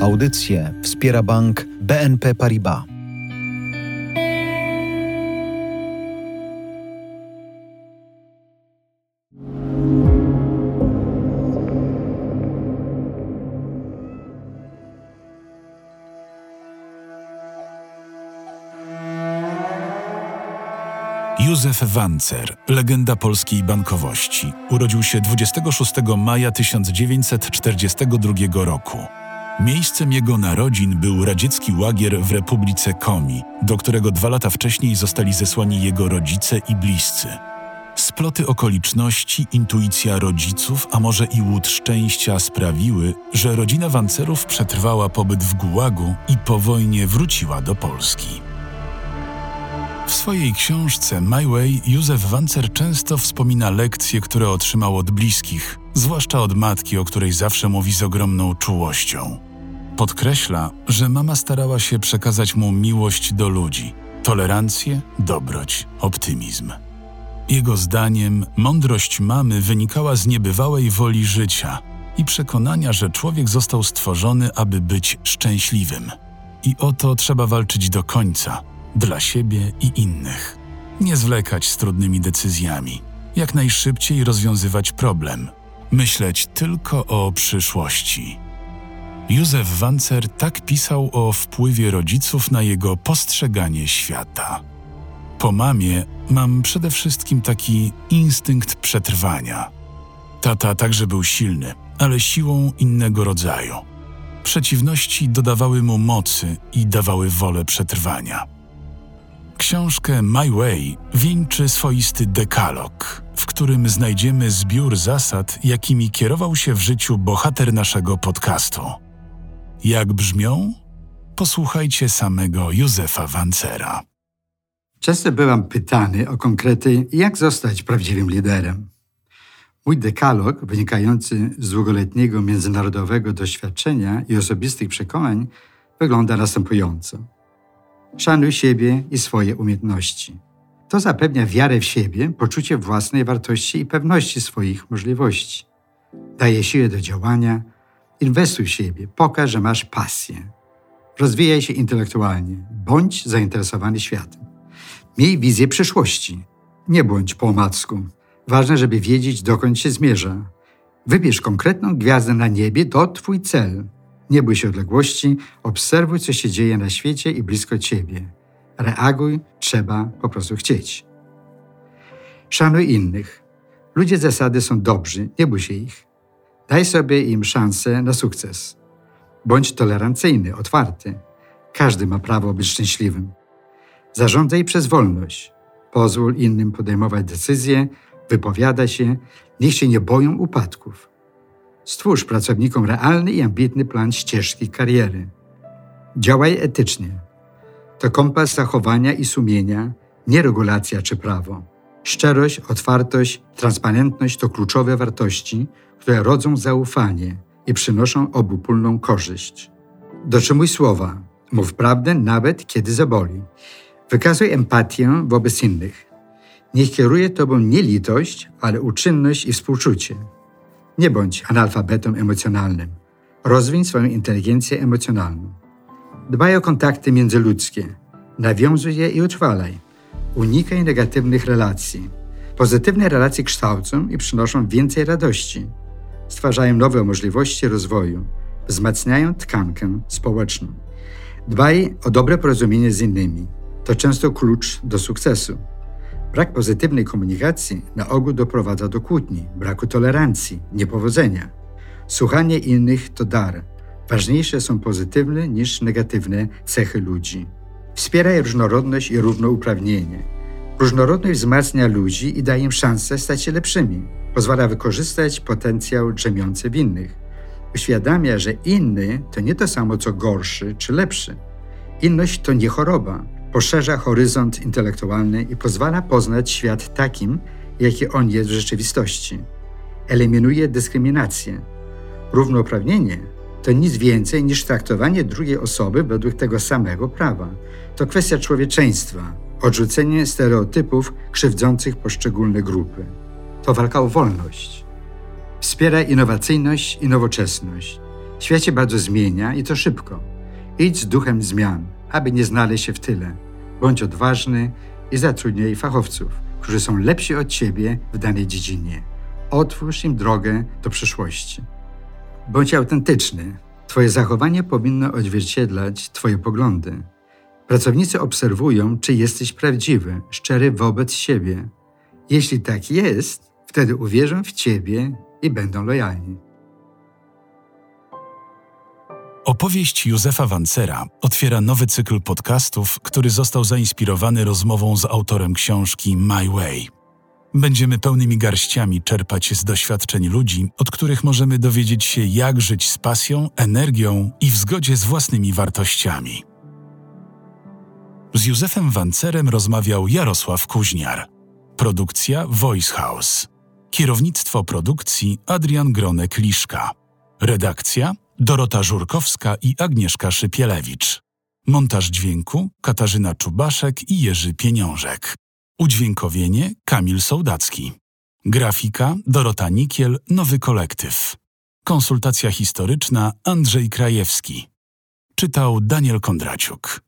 Audycję wspiera bank BNP Paribas. Józef Wancer, legenda polskiej bankowości, urodził się 26 maja 1942 roku. Miejscem jego narodzin był radziecki łagier w Republice Komi, do którego dwa lata wcześniej zostali zesłani jego rodzice i bliscy. Sploty okoliczności, intuicja rodziców, a może i łód szczęścia sprawiły, że rodzina Wancerów przetrwała pobyt w Gułagu i po wojnie wróciła do Polski. W swojej książce My Way Józef Wancer często wspomina lekcje, które otrzymał od bliskich, zwłaszcza od matki, o której zawsze mówi z ogromną czułością. Podkreśla, że mama starała się przekazać mu miłość do ludzi, tolerancję, dobroć, optymizm. Jego zdaniem mądrość mamy wynikała z niebywałej woli życia i przekonania, że człowiek został stworzony, aby być szczęśliwym. I o to trzeba walczyć do końca – dla siebie i innych. Nie zwlekać z trudnymi decyzjami, jak najszybciej rozwiązywać problem, myśleć tylko o przyszłości. Józef Wancer tak pisał o wpływie rodziców na jego postrzeganie świata. Po mamie mam przede wszystkim taki instynkt przetrwania. Tata także był silny, ale siłą innego rodzaju. Przeciwności dodawały mu mocy i dawały wolę przetrwania. Książkę My Way wieńczy swoisty dekalog, w którym znajdziemy zbiór zasad, jakimi kierował się w życiu bohater naszego podcastu. Jak brzmią? Posłuchajcie samego Józefa Wancera. Często byłam pytany o konkrety, jak zostać prawdziwym liderem. Mój dekalog, wynikający z długoletniego międzynarodowego doświadczenia i osobistych przekonań, wygląda następująco. Szanuj siebie i swoje umiejętności. To zapewnia wiarę w siebie, poczucie własnej wartości i pewności swoich możliwości. Daje siłę do działania, inwestuj w siebie, pokaż, że masz pasję. Rozwijaj się intelektualnie, bądź zainteresowany światem. Miej wizję przyszłości. Nie bądź po omacku. Ważne, żeby wiedzieć, dokąd się zmierza. Wybierz konkretną gwiazdę na niebie, to Twój cel. Nie bój się odległości, obserwuj, co się dzieje na świecie i blisko ciebie. Reaguj, trzeba po prostu chcieć. Szanuj innych. Ludzie zasady są dobrzy, nie bój się ich. Daj sobie im szansę na sukces. Bądź tolerancyjny, otwarty. Każdy ma prawo być szczęśliwym. Zarządzaj przez wolność. Pozwól innym podejmować decyzje, wypowiada się, niech się nie boją upadków. Stwórz pracownikom realny i ambitny plan ścieżki kariery. Działaj etycznie. To kompas zachowania i sumienia, nie regulacja czy prawo. Szczerość, otwartość, transparentność to kluczowe wartości, które rodzą zaufanie i przynoszą obopólną korzyść. Dotrzymuj słowa, mów prawdę nawet kiedy zaboli. Wykazuj empatię wobec innych. Niech kieruje tobą nie litość, ale uczynność i współczucie. Nie bądź analfabetą emocjonalnym. Rozwiń swoją inteligencję emocjonalną. Dbaj o kontakty międzyludzkie. Nawiązuj je i utrwalaj. Unikaj negatywnych relacji. Pozytywne relacje kształcą i przynoszą więcej radości. Stwarzają nowe możliwości rozwoju. Wzmacniają tkankę społeczną. Dbaj o dobre porozumienie z innymi. To często klucz do sukcesu. Brak pozytywnej komunikacji na ogół doprowadza do kłótni, braku tolerancji, niepowodzenia. Słuchanie innych to dar. Ważniejsze są pozytywne niż negatywne cechy ludzi. Wspieraj różnorodność i równouprawnienie. Różnorodność wzmacnia ludzi i daje im szansę stać się lepszymi. Pozwala wykorzystać potencjał drzemiący w innych. Uświadamia, że inny to nie to samo co gorszy czy lepszy. Inność to nie choroba, poszerza horyzont intelektualny i pozwala poznać świat takim, jaki on jest w rzeczywistości. Eliminuje dyskryminację. Równouprawnienie to nic więcej niż traktowanie drugiej osoby według tego samego prawa. To kwestia człowieczeństwa, odrzucenie stereotypów krzywdzących poszczególne grupy. To walka o wolność. Wspiera innowacyjność i nowoczesność. Świat się bardzo zmienia i to szybko. Idź z duchem zmian, aby nie znaleźć się w tyle. Bądź odważny i zatrudniaj fachowców, którzy są lepsi od ciebie w danej dziedzinie. Otwórz im drogę do przyszłości. Bądź autentyczny. Twoje zachowanie powinno odzwierciedlać Twoje poglądy. Pracownicy obserwują, czy jesteś prawdziwy, szczery wobec siebie. Jeśli tak jest, wtedy uwierzą w Ciebie i będą lojalni. Opowieść Józefa Wancera otwiera nowy cykl podcastów, który został zainspirowany rozmową z autorem książki My Way. Będziemy pełnymi garściami czerpać z doświadczeń ludzi, od których możemy dowiedzieć się, jak żyć z pasją, energią i w zgodzie z własnymi wartościami. Z Józefem Wancerem rozmawiał Jarosław Kuźniar. Produkcja Voice House. Kierownictwo produkcji Adrian Gronek-Liszka. Redakcja Dorota Żurkowska i Agnieszka Szypielewicz. Montaż dźwięku Katarzyna Czubaszek i Jerzy Pieniążek. Udźwiękowienie Kamil Sołdacki. Grafika Dorota Nikiel, Nowy Kolektyw. Konsultacja historyczna Andrzej Krajewski. Czytał Daniel Kondraciuk.